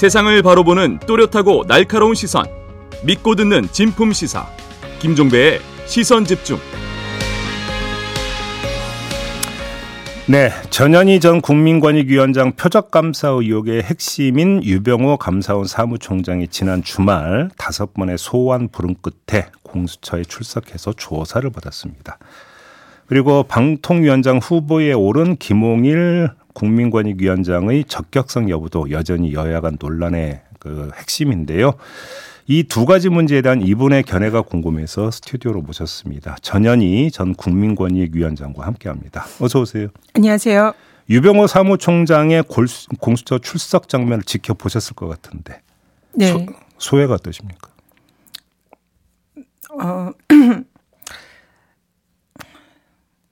세상을 바로 보는 또렷하고 날카로운 시선. 믿고 듣는 진품 시사. 김종배의 시선 집중. 네, 전현희 전 국민권익위원장 표적 감사 의혹의 핵심인 유병호 감사원 사무총장이 지난 주말 다섯 번의 소환 부름 끝에 공수처에 출석해서 조사를 받았습니다. 그리고 방통위원장 후보에 오른 김홍일 국민권익위원장의 적격성 여부도 여전히 여야 간 논란의 그 핵심인데요. 이 두 가지 문제에 대한 이분의 견해가 궁금해서 스튜디오로 모셨습니다. 전현희 전 국민권익위원장과 함께합니다. 어서 오세요. 안녕하세요. 유병호 사무총장의 공수처 출석 장면을 지켜보셨을 것 같은데 네. 소, 소회가 어떠십니까? 어,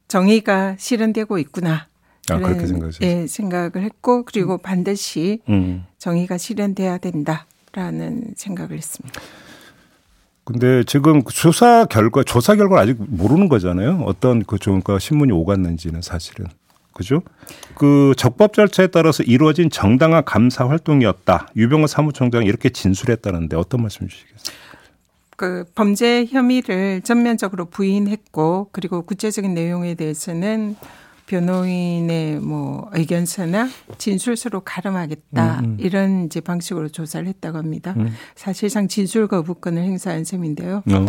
정의가 실현되고 있구나. 아, 그렇게 생각하셨어요? 예, 생각을 했고 그리고 반드시 음. 정의가 실현돼야 된다라는 생각을 했습니다. 근데 지금 조사 결과 조사 결과를 아직 모르는 거잖아요. 어떤 그 조언과 신문이 오갔는지는 사실은 그죠? 그 적법 절차에 따라서 이루어진 정당한 감사 활동이었다. 유병호 사무총장이 이렇게 진술했다는데 어떤 말씀 주시겠어요? 그 범죄 혐의를 전면적으로 부인했고 그리고 구체적인 내용에 대해서는 변호인의 뭐 의견서나 진술서로 가름하겠다 음, 음. 이런 이제 방식으로 조사를 했다고 합니다. 음. 사실상 진술 거부권을 행사한 셈인데요. 어.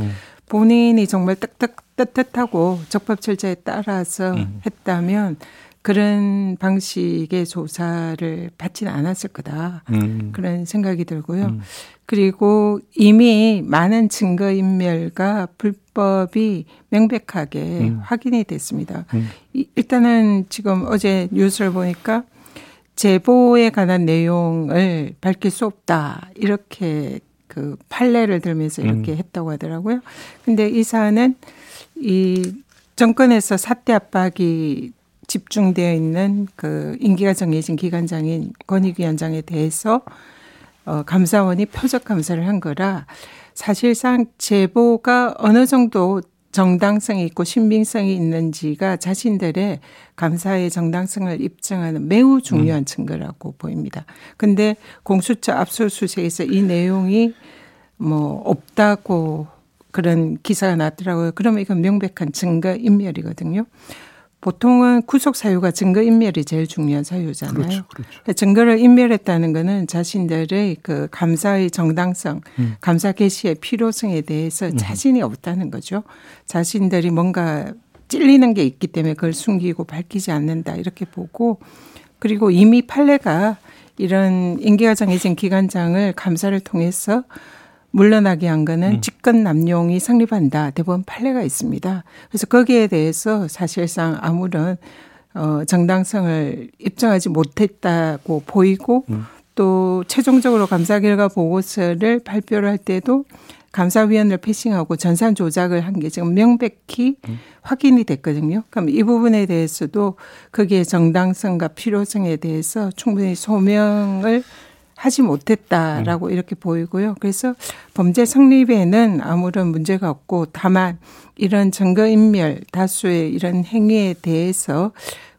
본인이 정말 뜻뜻, 뜻뜻하고 적법 절차에 따라서 음. 했다면 그런 방식의 조사를 받지는 않았을 거다. 음. 그런 생각이 들고요. 음. 그리고 이미 많은 증거인멸과 불법이 명백하게 음. 확인이 됐습니다. 음. 이- 일단은 지금 어제 뉴스를 보니까 제보에 관한 내용을 밝힐 수 없다. 이렇게 그 판례를 들면서 이렇게 음. 했다고 하더라고요. 근데 이 사안은 이 정권에서 사태 압박이 집중되어 있는 그 임기가 정해진 기관장인 권익위원장에 대해서 어, 감사원이 표적 감사를 한 거라 사실상 제보가 어느 정도 정당성이 있고 신빙성이 있는지가 자신들의 감사의 정당성을 입증하는 매우 중요한 증거라고 보입니다. 근데 공수처 압수수색에서 이 내용이 뭐 없다고 그런 기사가 났더라고요. 그러면 이건 명백한 증거 인멸이거든요. 보통은 구속 사유가 증거 인멸이 제일 중요한 사유잖아요. 그렇죠, 그렇죠. 증거를 인멸했다는 거는 자신들의 그 감사의 정당성, 음. 감사 개시의 필요성에 대해서 자신이 없다는 거죠. 자신들이 뭔가 찔리는 게 있기 때문에 그걸 숨기고 밝히지 않는다 이렇게 보고 그리고 이미 판례가 이런 임기가 정해진 기관장을 감사를 통해서 물러나게 한 거는 음. 직권 남용이 성립한다. 대법원 판례가 있습니다. 그래서 거기에 대해서 사실상 아무런 어 정당성을 입증하지 못했다고 보이고 음. 또 최종적으로 감사 결과 보고서를 발표를 할 때도 감사위원을 패싱하고 전산 조작을 한 게 지금 명백히 음. 확인이 됐거든요. 그럼 이 부분에 대해서도 거기에 정당성과 필요성에 대해서 충분히 소명을 하지 못했다라고 음. 이렇게 보이고요. 그래서 범죄 성립에는 아무런 문제가 없고 다만 이런 증거인멸 다수의 이런 행위에 대해서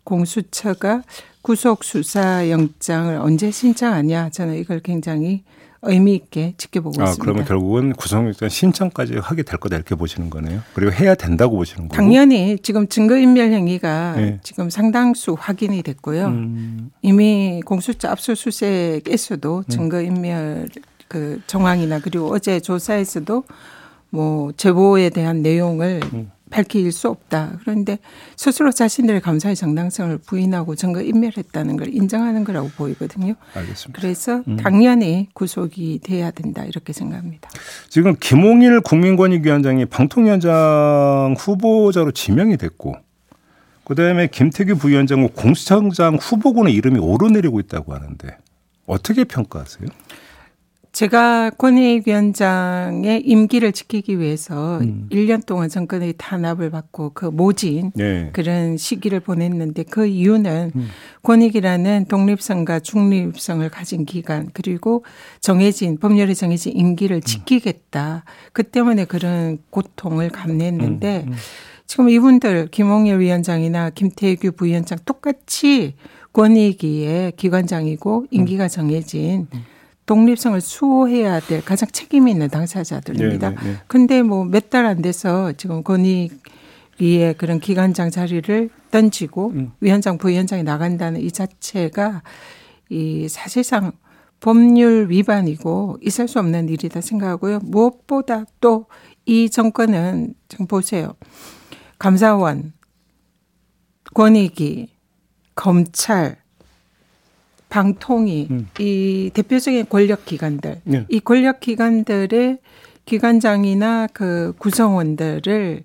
공수처가 구속 수사 영장을 언제 신청하냐 저는 이걸 굉장히 의미 있게 지켜보고 아, 있습니다. 그러면 결국은 구속영장 신청까지 하게 될 거다 이렇게 보시는 거네요. 그리고 해야 된다고 보시는 거고. 당연히 지금 증거인멸 행위가 네. 지금 상당수 확인이 됐고요. 음, 이미 공수처 압수수색에서도 증거인멸 그 정황이나 그리고 어제 조사에서도 뭐 제보에 대한 내용을 음. 밝힐 수 없다. 그런데 스스로 자신들의 감사의 정당성을 부인하고 증거 인멸했다는 걸 인정하는 거라고 보이거든요. 알겠습니다. 그래서 음. 당연히 구속이 돼야 된다 이렇게 생각합니다. 지금 김홍일 국민권익위원장이 방통위원장 후보자로 지명이 됐고 그다음에 김태규 부위원장은 공수처장 후보군의 이름이 오르내리고 있다고 하는데 어떻게 평가하세요? 제가 권익위원장의 임기를 지키기 위해서 음. 1년 동안 정권의 탄압을 받고 그 모진 네. 그런 시기를 보냈는데 그 이유는 음. 권익이라는 독립성과 중립성을 가진 기관 그리고 정해진 법률에 정해진 임기를 지키겠다. 그 때문에 그런 고통을 감내했는데 음, 음. 지금 이분들 김홍일 위원장이나 김태규 부위원장 똑같이 권익위의 기관장이고 임기가 정해진 독립성을 수호해야 될 가장 책임 있는 당사자들입니다. 네, 네, 네. 근데 뭐 몇 달 안 돼서 지금 권익위의 그런 기관장 자리를 던지고 음. 위원장 부위원장이 나간다는 이 자체가 이 사실상 법률 위반이고 있을 수 없는 일이다 생각하고요. 무엇보다 또 이 정권은 지금 보세요. 감사원, 권익위, 검찰, 방통위 음. 이 대표적인 권력 기관들 네. 이 권력 기관들의 기관장이나 그 구성원들을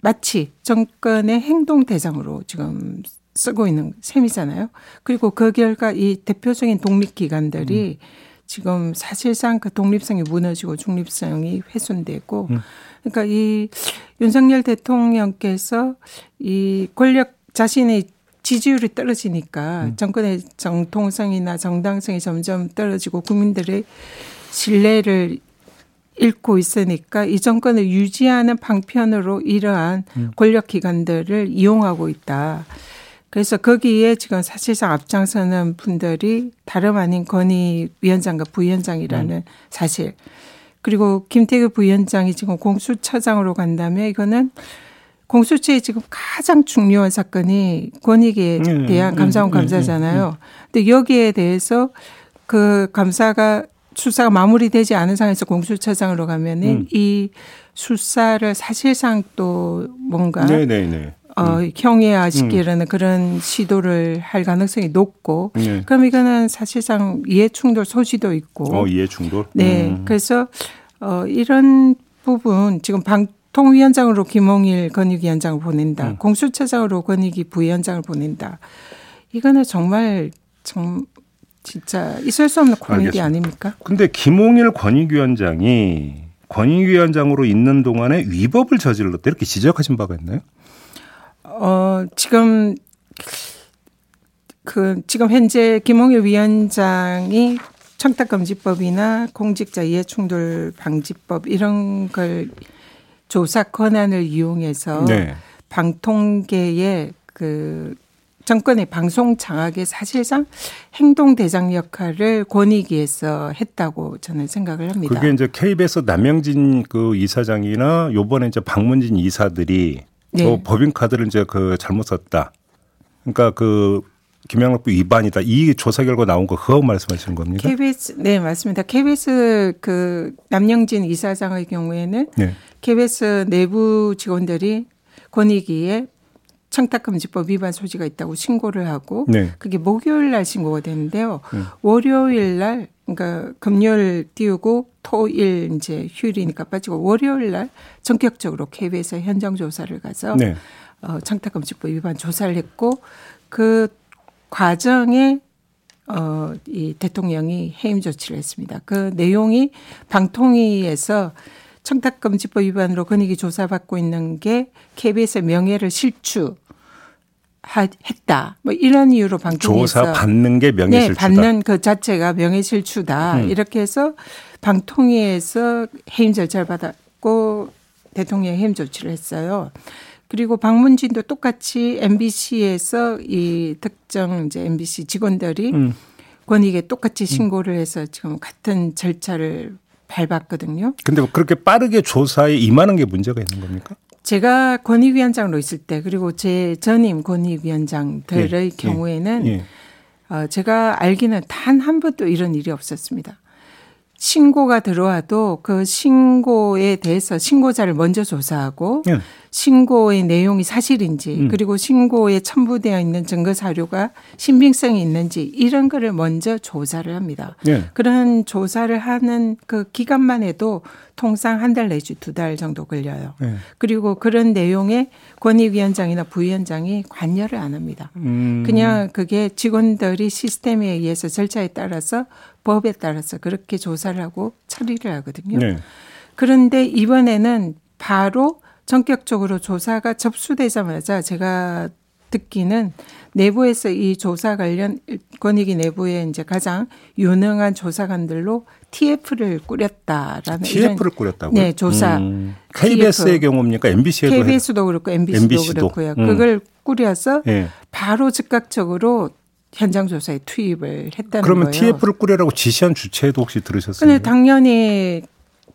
마치 정권의 행동 대상으로 지금 쓰고 있는 셈이잖아요. 그리고 그 결과 이 대표적인 독립 기관들이 지금 사실상 그 독립성이 무너지고 중립성이 훼손되고 음. 그러니까 이 윤석열 대통령께서 이 권력 자신의 지지율이 떨어지니까 정권의 정통성이나 정당성이 점점 떨어지고 국민들의 신뢰를 잃고 있으니까 이 정권을 유지하는 방편으로 이러한 권력 기관들을 이용하고 있다. 그래서 거기에 지금 사실상 앞장서는 분들이 다름 아닌 건의위원장과 부위원장이라는 사실. 그리고 김태규 부위원장이 지금 공수처장으로 간다면 이거는 공수처의 지금 가장 중요한 사건이 권익에 음, 대한 음, 감사원 음, 감사잖아요. 근데 여기에 대해서 그 감사가 수사가 마무리되지 않은 상황에서 공수처장으로 가면은 음. 이 수사를 사실상 또 뭔가 네네네. 어, 형해화시키려는 그런 시도를 할 가능성이 높고 네. 그럼 이거는 사실상 이해 충돌 소지도 있고 어 이해 충돌. 네 음. 그래서 어, 이런 부분 지금 방 통위원장으로 김홍일 건익위원장을 보낸다 음. 공수처장으로 건익위 부위원장을 보낸다 이거는 정말 정 진짜 있을 수 없는 알겠습니다. 아닙니까? 근데 김홍일 권익위원장이 권익위원장으로 있는 동안에 위법을 저질렀다 이렇게 지적하신 바가 있나요? 어, 지금 그 지금 현재 김홍일 위원장이 청탁금지법이나 공직자 이해충돌 방지법 이런 걸 조사 권한을 이용해서 네. 방통계의 그 정권의 방송 장악에 사실상 행동 대장 역할을 권익위에서 했다고 저는 생각을 합니다. 그게 이제 KBS 남영진 그 이사장이나 요번에 이제 박문진 이사들이 네. 그 법인카드를 이제 그 잘못 썼다. 그러니까 그 김영락부 위반이다. 이 조사 결과 나온 거 그거 말씀하시는 겁니까? KBS 네 맞습니다. KBS 그 남영진 이사장의 경우에는 네. KBS 내부 직원들이 권익위에 청탁금지법 위반 소지가 있다고 신고를 하고 네. 그게 목요일 날 신고가 되는데요. 네. 월요일 날 그러니까 금요일 띄우고 토일 이제 휴일이니까 빠지고 월요일 날 전격적으로 KBS 현장 조사를 가서 네. 어, 청탁금지법 위반 조사를 했고 그 과정에 어, 이 대통령이 해임 조치를 했습니다. 그 내용이 방통위에서 청탁금지법 위반으로 권익위 조사받고 있는 게 KBS의 명예를 실추 했다. 뭐 이런 이유로 방통위에서 조사 받는 게 네, 명예실추다. 받는 그 자체가 명예실추다. 음. 이렇게 해서 방통위에서 해임 절차를 받았고 대통령 해임 조치를 했어요. 그리고 박문진도 똑같이 MBC에서 이 특정 이제 MBC 직원들이 음. 권익에 똑같이 신고를 해서 지금 같은 절차를 밟았거든요. 근데 그렇게 빠르게 조사에 임하는 게 문제가 있는 겁니까? 제가 권익위원장으로 있을 때 그리고 제 전임 권익위원장들의 예, 예, 경우에는 예. 어, 제가 알기는 단 한 번도 이런 일이 없었습니다. 신고가 들어와도 그 신고에 대해서 신고자를 먼저 조사하고 예. 신고의 내용이 사실인지 음. 그리고 신고에 첨부되어 있는 증거 자료가 신빙성이 있는지 이런 거를 먼저 조사를 합니다. 예. 그런 조사를 하는 그 기간만 해도 통상 한 달 내지 두 달 정도 걸려요. 예. 그리고 그런 내용에 권익위원장이나 부위원장이 관여를 안 합니다. 음. 그냥 그게 직원들이 시스템에 의해서 절차에 따라서 법에 따라서 그렇게 조사를 하고 처리를 하거든요. 네. 그런데 이번에는 바로 전격적으로 조사가 접수되자마자 제가 듣기는 내부에서 이 조사 관련 권익위 내부에 이제 가장 유능한 조사관들로 TF를 꾸렸다라는 TF를 꾸렸다고요? 네, 조사. 음. KBS의 TF. 경우입니까? MBC에도 KBS도 그렇고 MBC도, MBC 도. 그렇고요. 음. 그걸 꾸려서 예. 바로 즉각적으로 현장 조사에 투입을 했다는 그러면 거예요. TF를 꾸려라고 지시한 주체도 혹시 들으셨어요? 근데 당연히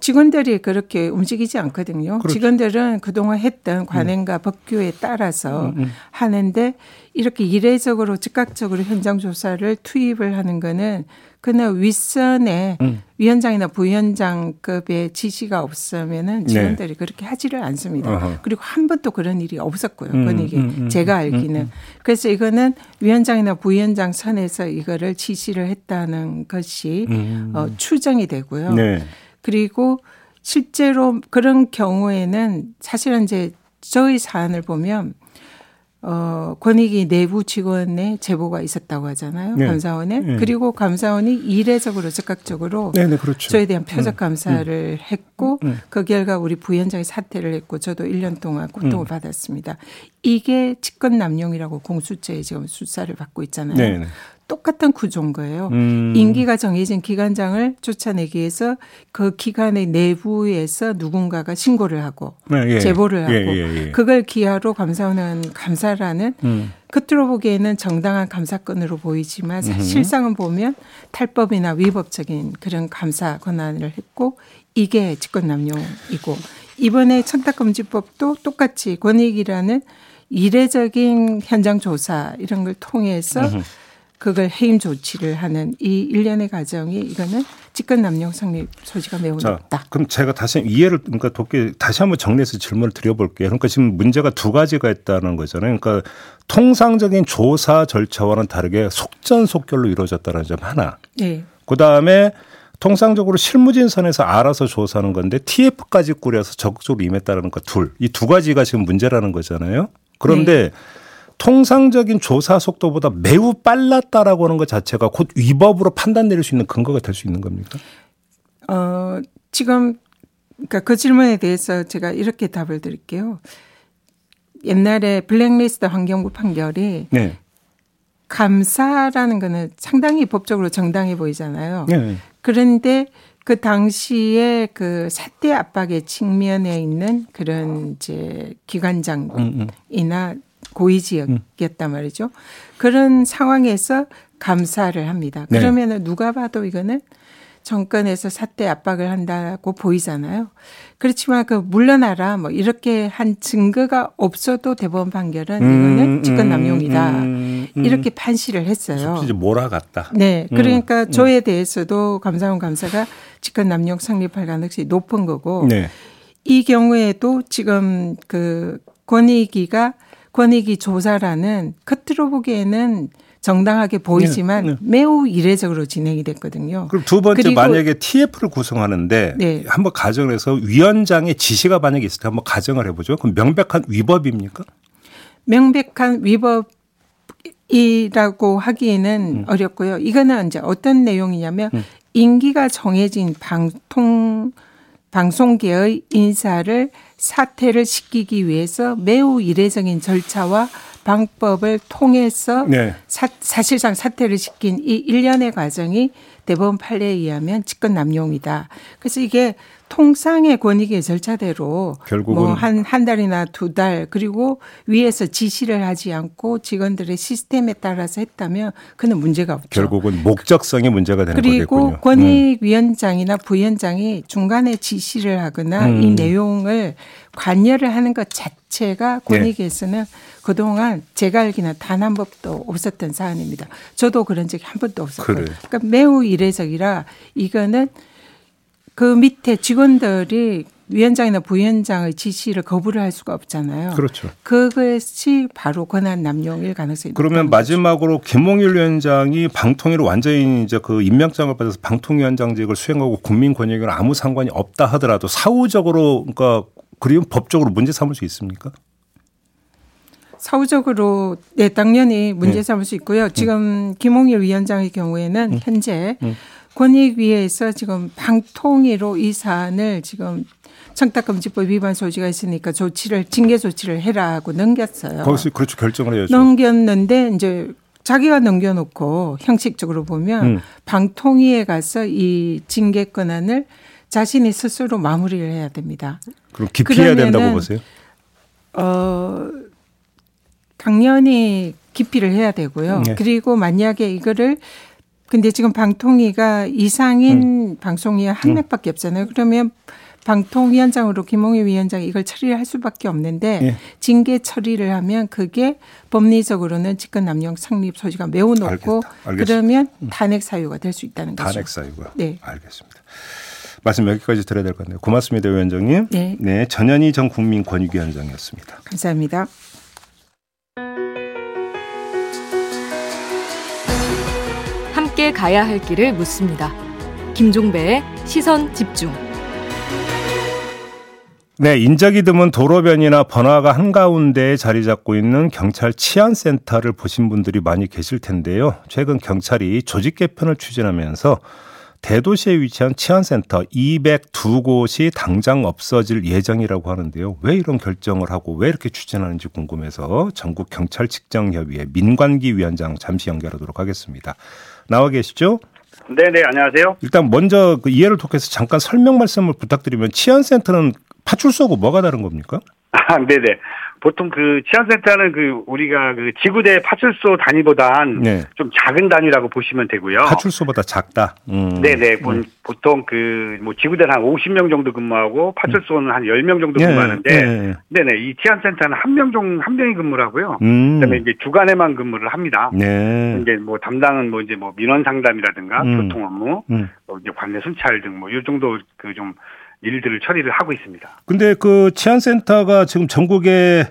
직원들이 그렇게 움직이지 않거든요. 그렇죠. 직원들은 그동안 했던 관행과 법규에 따라서 음, 음. 하는데 이렇게 이례적으로 즉각적으로 현장 조사를 투입을 하는 거는 그날 윗선에 음. 위원장이나 부위원장급의 지시가 없으면은 네. 직원들이 그렇게 하지를 않습니다. 어허. 그리고 한 번도 그런 일이 없었고요. 음, 권익이 음, 음, 제가 음, 알기는 음. 그래서 이거는 위원장이나 부위원장 선에서 이거를 지시를 했다는 것이 음. 어, 추정이 되고요. 네. 그리고 실제로 그런 경우에는 사실은 이제 저희 사안을 보면 어, 권익위 내부 직원의 제보가 있었다고 하잖아요. 네. 감사원에. 네. 그리고 감사원이 이례적으로 즉각적으로 네, 네, 그렇죠. 저에 대한 표적 감사를 했고 음. 그 결과 우리 부위원장이 사퇴를 했고 저도 1년 동안 고통을 음. 받았습니다. 이게 직권 남용이라고 공수처에 지금 수사를 받고 있잖아요. 똑같은 구조인 거예요. 음. 임기가 정해진 기관장을 쫓아내기 위해서 그 기관의 내부에서 누군가가 신고를 하고 네, 예. 제보를 하고 예, 예, 예. 그걸 기하로 감사원은 감사라는 음. 겉으로 보기에는 정당한 감사권으로 보이지만 실상은 보면 탈법이나 위법적인 그런 감사 권한을 했고 이게 직권남용이고 이번에 청탁금지법도 똑같이 권익이라는 이례적인 현장 조사 이런 걸 통해서 그걸 해임 조치를 하는 이 일련의 과정이 이거는 직권 남용 성립 소지가 매우 자, 높다. 그럼 제가 다시 이해를 그러니까 돕게 다시 한번 정리해서 질문을 드려볼게요. 그러니까 지금 문제가 두 가지가 있다는 거잖아요. 그러니까 통상적인 조사 절차와는 다르게 속전속결로 이루어졌다는 점 하나. 네. 그 다음에 통상적으로 실무진선에서 알아서 조사하는 건데 TF까지 꾸려서 적극적으로 임했다는 것 둘. 이 두 가지가 지금 문제라는 거잖아요. 그런데 통상적인 조사 속도보다 매우 빨랐다라고 하는 것 자체가 곧 위법으로 판단 내릴 수 있는 근거가 될 수 있는 겁니까? 어, 지금 그러니까 그 질문에 대해서 제가 이렇게 답을 드릴게요. 옛날에 블랙리스트 환경부 판결이 네. 감사라는 거는 상당히 법적으로 정당해 보이잖아요. 네. 그런데 그 당시에 그 사태 압박의 측면에 있는 그런 이제 기관장이나 음, 음. 고위직이었단 말이죠. 그런 상황에서 감사를 합니다. 네. 그러면은 누가 봐도 이거는 정권에서 사태 압박을 한다고 보이잖아요. 그렇지만 그 물러나라 뭐 이렇게 한 증거가 없어도 대법원 판결은 이거는 직권 남용이다. 음, 음. 이렇게 판시를 했어요. 이제 몰아갔다. 네. 음, 그러니까 저에 대해서도 감사원 감사가 직권 남용 성립할 가능성이 높은 거고 네. 이 경우에도 지금 그 권익위가 권익위 조사라는 겉으로 보기에는 정당하게 보이지만 네, 네. 매우 이례적으로 진행이 됐거든요. 그럼 두 번째 만약에 TF를 구성하는데 네. 한번 가정을 해서 위원장의 지시가 만약에 있을 때 한번 가정을 해보죠. 그럼 명백한 위법입니까? 명백한 위법이라고 하기에는 음. 어렵고요. 이거는 이제 어떤 내용이냐면 임기가 정해진 방통 방송계의 인사를 사퇴를 시키기 위해서 매우 이례적인 절차와 방법을 통해서 네. 사, 사실상 사퇴를 시킨 이 일련의 과정이 대법원 판례에 의하면 직권 남용이다. 그래서 이게 통상의 권익의 절차대로 결국은 뭐한한 달이나 두 달 그리고 위에서 지시를 하지 않고 직원들의 시스템에 따라서 했다면 그는 문제가 없죠. 결국은 목적성이 문제가 되는 그리고 거겠군요. 음. 권익위원장이나 부위원장이 중간에 지시를 하거나 음. 이 내용을 관여를 하는 것 자체가 권익위에서는 그동안 제가 알기는 단 한 번도 없었던 사안입니다. 저도 그런 적이 한 번도 없었고요. 그래요. 그러니까 매우 이례적이라 이거는 그 밑에 직원들이 위원장이나 부위원장의 지시를 거부를 할 수가 없잖아요. 그렇죠. 그것이 바로 권한 남용일 가능성이 그러면 마지막으로 김홍일 위원장이 방통위로 완전히 이제 그 임명장을 받아서 방통위원장직을 수행하고 국민 권익에는 아무 상관이 없다 하더라도 사후적으로 그러니까 그리고 법적으로 문제 삼을 수 있습니까? 사후적으로 네 당연히 문제 네. 삼을 수 있고요. 지금 김홍일 위원장의 경우에는 현재 음. 권익위에서 지금 방통위로 이 사안을 지금 청탁금지법 위반 소지가 있으니까 조치를 징계 조치를 해라 하고 넘겼어요. 거기서 그렇죠 결정을 해야죠. 넘겼는데 이제 자기가 넘겨놓고 형식적으로 보면 음. 방통위에 가서 이 징계 권한을 자신이 스스로 마무리를 해야 됩니다. 그럼 기피해야 된다고 보세요. 어, 당연히 기피를 해야 되고요. 네. 그리고 만약에 이거를 근데 지금 방통위가 이상인 음. 방송위원 한 명밖에 없잖아요. 그러면 방통위원장으로 김홍희 위원장이 이걸 처리를 할 수밖에 없는데 예. 징계 처리를 하면 그게 법리적으로는 직권 남용 성립 소지가 매우 높고 알겠다. 알겠습니다. 그러면 탄핵 사유가 될 수 있다는 거죠. 탄핵 사유고요. 네. 알겠습니다. 말씀 여기까지 드려야 될 것 같네요. 고맙습니다, 위원장님. 네. 전현희 전 국민권익위원장이었습니다. 감사합니다. 함께 가야 할 길을 묻습니다. 김종배의 시선 집중. 네, 인적이 드문 도로변이나 번화가 한가운데에 자리 잡고 있는 경찰 치안센터를 보신 분들이 많이 계실 텐데요. 최근 경찰이 조직 개편을 추진하면서 대도시에 위치한 치안센터 202곳이 당장 없어질 예정이라고 하는데요. 왜 이런 결정을 하고 왜 이렇게 추진하는지 궁금해서 전국 경찰 직정협의회 민관기 위원장 잠시 연결하도록 하겠습니다. 나와 계시죠? 네네 안녕하세요. 일단 먼저 그 이해를 돕해서 잠깐 설명 말씀을 부탁드리면 치안센터는 파출소고 뭐가 다른 겁니까? 아, 네네. 보통 그 치안센터는 그 우리가 그 지구대 파출소 단위보단 네. 좀 작은 단위라고 보시면 되고요. 파출소보다 작다. 음. 네네. 본- 보통 그 뭐 지구대는 한 50명 정도 근무하고 파출소는 한 10명 정도 예, 근무하는데 예. 네네. 이 치안센터는 한명 정, 한 명이 근무를 하고요. 음. 그다음에 이제 주간에만 근무를 합니다. 네. 이제 뭐 담당은 뭐 이제 뭐 민원 상담이라든가 음. 교통 업무, 음. 또 이제 관내 순찰 등 뭐 이 정도 그좀 일들을 처리를 하고 있습니다. 근데 그 치안센터가 지금 전국에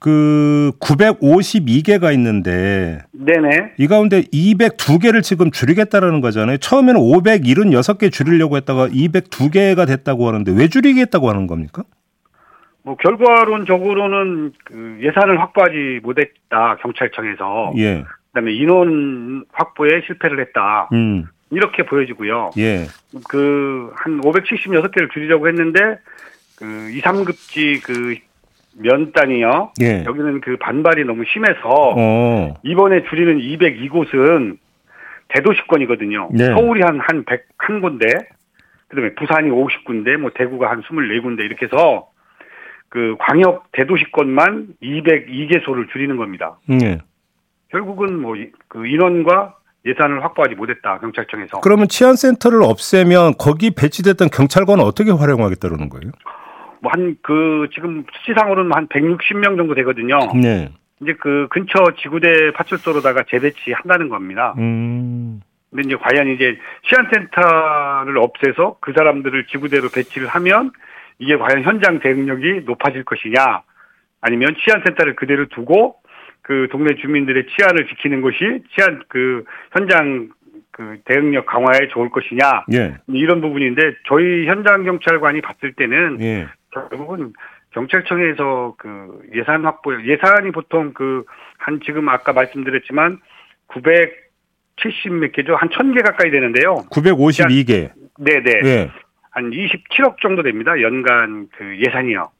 그 952개가 있는데 네네. 이 가운데 202개를 지금 줄이겠다라는 거잖아요. 처음에는 576개 줄이려고 했다가 202개가 됐다고 하는데 왜 줄이겠다고 하는 겁니까? 뭐 결과론적으로는 그 예산을 확보하지 못했다 경찰청에서 예. 그다음에 인원 확보에 실패를 했다 음. 이렇게 보여지고요. 예. 그 한 576개를 줄이려고 했는데 그 2, 3급지 그 면단이요. 예. 여기는 그 반발이 너무 심해서 어. 이번에 줄이는 202곳은 대도시권이거든요. 네. 서울이 한, 한 101군데, 그 다음에 부산이 50군데, 뭐 대구가 한 24군데 이렇게 해서 그 광역 대도시권만 202개소를 줄이는 겁니다. 예. 결국은 뭐 그 인원과 예산을 확보하지 못했다, 경찰청에서. 그러면 치안센터를 없애면 거기 배치됐던 경찰관은 어떻게 활용하겠다는 거예요? 뭐 한 그 지금 수치상으로는 한 160명 정도 되거든요. 네. 이제 그 근처 지구대 파출소로다가 재배치 한다는 겁니다. 음. 근데 이제 과연 이제 시안센터를 없애서 그 사람들을 지구대로 배치를 하면 이게 과연 현장 대응력이 높아질 것이냐 아니면 치안센터를 그대로 두고 그 동네 주민들의 치안을 지키는 것이 치안 그 현장 그 대응력 강화에 좋을 것이냐 예. 이런 부분인데 저희 현장 경찰관이 봤을 때는 예. 결국은 경찰청에서 그 예산 확보 예산이 보통 그 한 지금 아까 말씀드렸지만 970 몇 개죠 한 1000개 가까이 되는데요. 952개. 네네 예. 한 27억 정도 됩니다 연간 그 예산이요.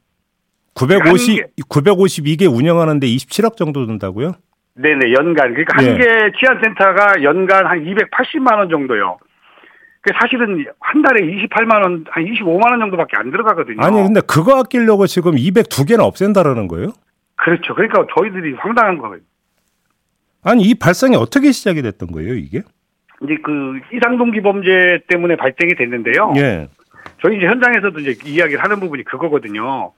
950 952개 운영하는데 27억 정도 든다고요? 네네 연간 그러니까 예. 한개 치안센터가 연간 한 280만 원 정도요. 그 사실은 한 달에 28만 원, 한 25만 원 정도밖에 안 들어가거든요. 아니 근데 그거 아끼려고 지금 202개는 없앤다라는 거예요? 그렇죠. 그러니까 저희들이 황당한 거예요. 아니 이 발상이 어떻게 시작이 됐던 거예요, 이게? 이제 그 이상동기 범죄 때문에 발생이 됐는데요. 예. 저희 이제 현장에서도 이제 이야기를 하는 부분이 그거거든요.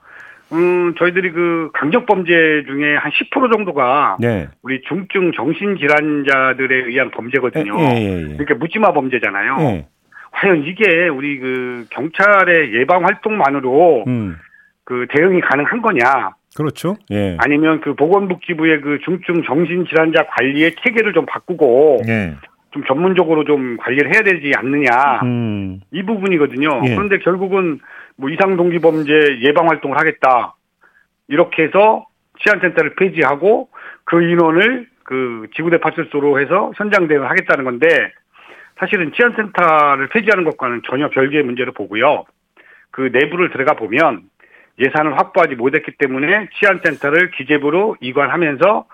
음, 저희들이 그 강력 범죄 중에 한 10% 정도가 네. 우리 중증 정신 질환자들에 의한 범죄거든요. 예, 예, 예. 그러니까 묻지마 범죄잖아요. 예. 과연 이게 우리 그 경찰의 예방 활동만으로 음. 그 대응이 가능한 거냐? 그렇죠. 예. 아니면 그 보건복지부의 그 중증 정신 질환자 관리의 체계를 좀 바꾸고 예. 좀 전문적으로 좀 관리를 해야 되지 않느냐? 음. 이 부분이거든요. 예. 그런데 결국은 뭐 이상 동기 범죄 예방 활동을 하겠다. 이렇게 해서 치안센터를 폐지하고 그 인원을 그 지구대 파출소로 해서 현장 대응을 하겠다는 건데 사실은 치안센터를 폐지하는 것과는 전혀 별개의 문제를 보고요. 그 내부를 들어가 보면 예산을 확보하지 못했기 때문에 치안센터를 기재부로 이관하면서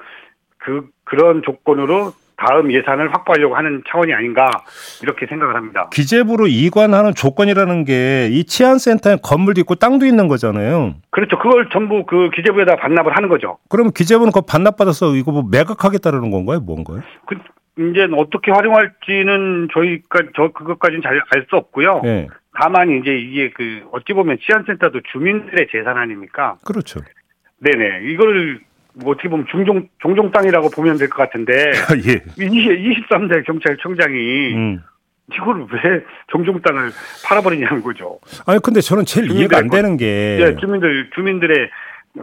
그 그런 조건으로 다음 예산을 확보하려고 하는 차원이 아닌가 이렇게 생각을 합니다. 기재부로 이관하는 조건이라는 게 이 치안센터에 건물도 있고 땅도 있는 거잖아요. 그렇죠. 그걸 전부 그 기재부에다 반납을 하는 거죠. 그럼 기재부는 그거 반납받아서 이거 뭐 매각하겠다는 건가요? 뭔가요? 그 이제 어떻게 활용할지는 저희가 저 그것까지는 잘 알 수 없고요. 예. 다만 이제 이게 그 어찌 보면 치안센터도 주민들의 재산 아닙니까? 그렇죠. 네네. 이거를 뭐 어떻게 보면 중종 종종 땅이라고 보면 될 것 같은데 예. 20, 23대 경찰청장이 음. 이걸 왜 종종 땅을 팔아버리냐는 거죠. 아니 근데 저는 제일 이해가 안 되는 게 예, 주민들 주민들의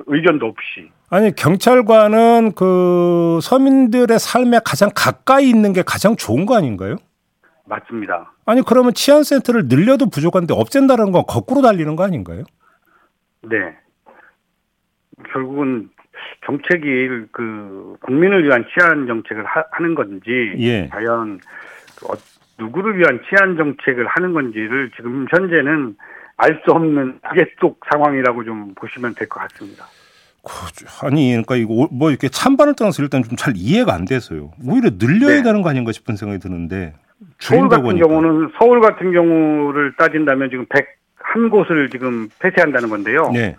의견도 없이. 아니 경찰관은 그 서민들의 삶에 가장 가까이 있는 게 가장 좋은 거 아닌가요? 맞습니다. 아니 그러면 치안 센터를 늘려도 부족한데 없앤다는 건 거꾸로 달리는 거 아닌가요? 네. 결국은 정책이 그 국민을 위한 치안 정책을 하, 는 건지 예. 과연 어, 누구를 위한 치안 정책을 하는 건지를 지금 현재는 알 수 없는 무게 속 상황이라고 좀 보시면 될 것 같습니다. 그, 아니 그러니까 이거 뭐 이렇게 찬반을 떠나서 일단 좀 잘 이해가 안 돼서요. 오히려 늘려야 네. 되는 거 아닌가 싶은 생각이 드는데 서울 같은 하니까. 경우는 서울 같은 경우를 따진다면 지금 101곳을 지금 폐쇄한다는 건데요. 네,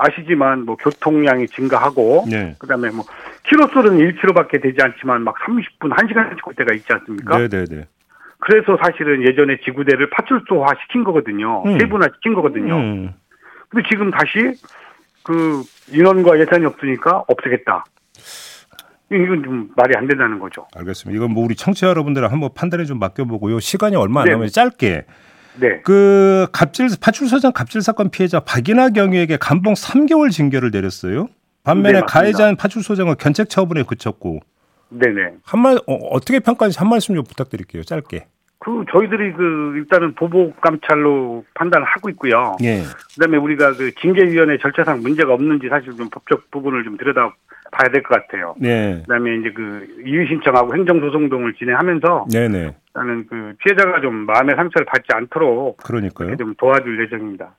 아시지만 뭐 교통량이 증가하고 네, 그다음에 뭐 키로수는 1km밖에 되지 않지만 막 30분, 1시간씩 올 때가 있지 않습니까? 네, 네, 네. 그래서 사실은 예전에 지구대를 파출소화 시킨 거거든요. 음. 세분화 시킨 거거든요. 음. 근데 지금 다시 그 인원과 예산이 없으니까 없애겠다. 이건 좀 말이 안 된다는 거죠. 알겠습니다. 이건 뭐 우리 청취자 여러분들 한번 판단에 좀 맡겨보고요. 시간이 얼마 안 네. 남으면 짧게 네. 그 갑질 파출소장 갑질 사건 피해자 박인하 경위에게 감봉 3개월 징계를 내렸어요. 반면에 네. 가해자인 파출소장은 견책 처분에 그쳤고 네네. 한말 어, 떻게 평가하는지 한 말씀 좀 부탁드릴게요. 짧게. 그 저희들이 그 일단은 보복 감찰로 판단을 하고 있고요. 예. 그다음에 우리가 그 징계위원회 절차상 문제가 없는지 사실 좀 법적 부분을 좀 들여다 봐야 될 것 같아요. 네. 그다음에 이제 그 이의 신청하고 행정 소송 등을 진행하면서 네네. 나는 그 피해자가 좀 마음의 상처를 받지 않도록 그러니까요. 좀 도와줄 예정입니다.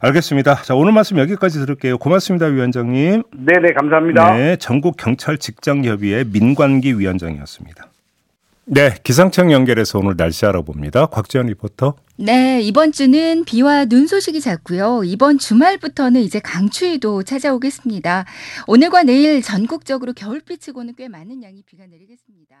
알겠습니다. 자, 오늘 말씀 여기까지 들을게요. 고맙습니다, 위원장님. 네 네 감사합니다. 네, 전국 경찰 직장 협의회 민관기 위원장이었습니다. 네, 기상청 연결해서 오늘 날씨 알아봅니다. 곽지연 리포터. 네, 이번 주는 비와 눈 소식이 잦고요. 이번 주말부터는 이제 강추위도 찾아오겠습니다. 오늘과 내일 전국적으로 겨울비 치고는 꽤 많은 양의 비가 내리겠습니다.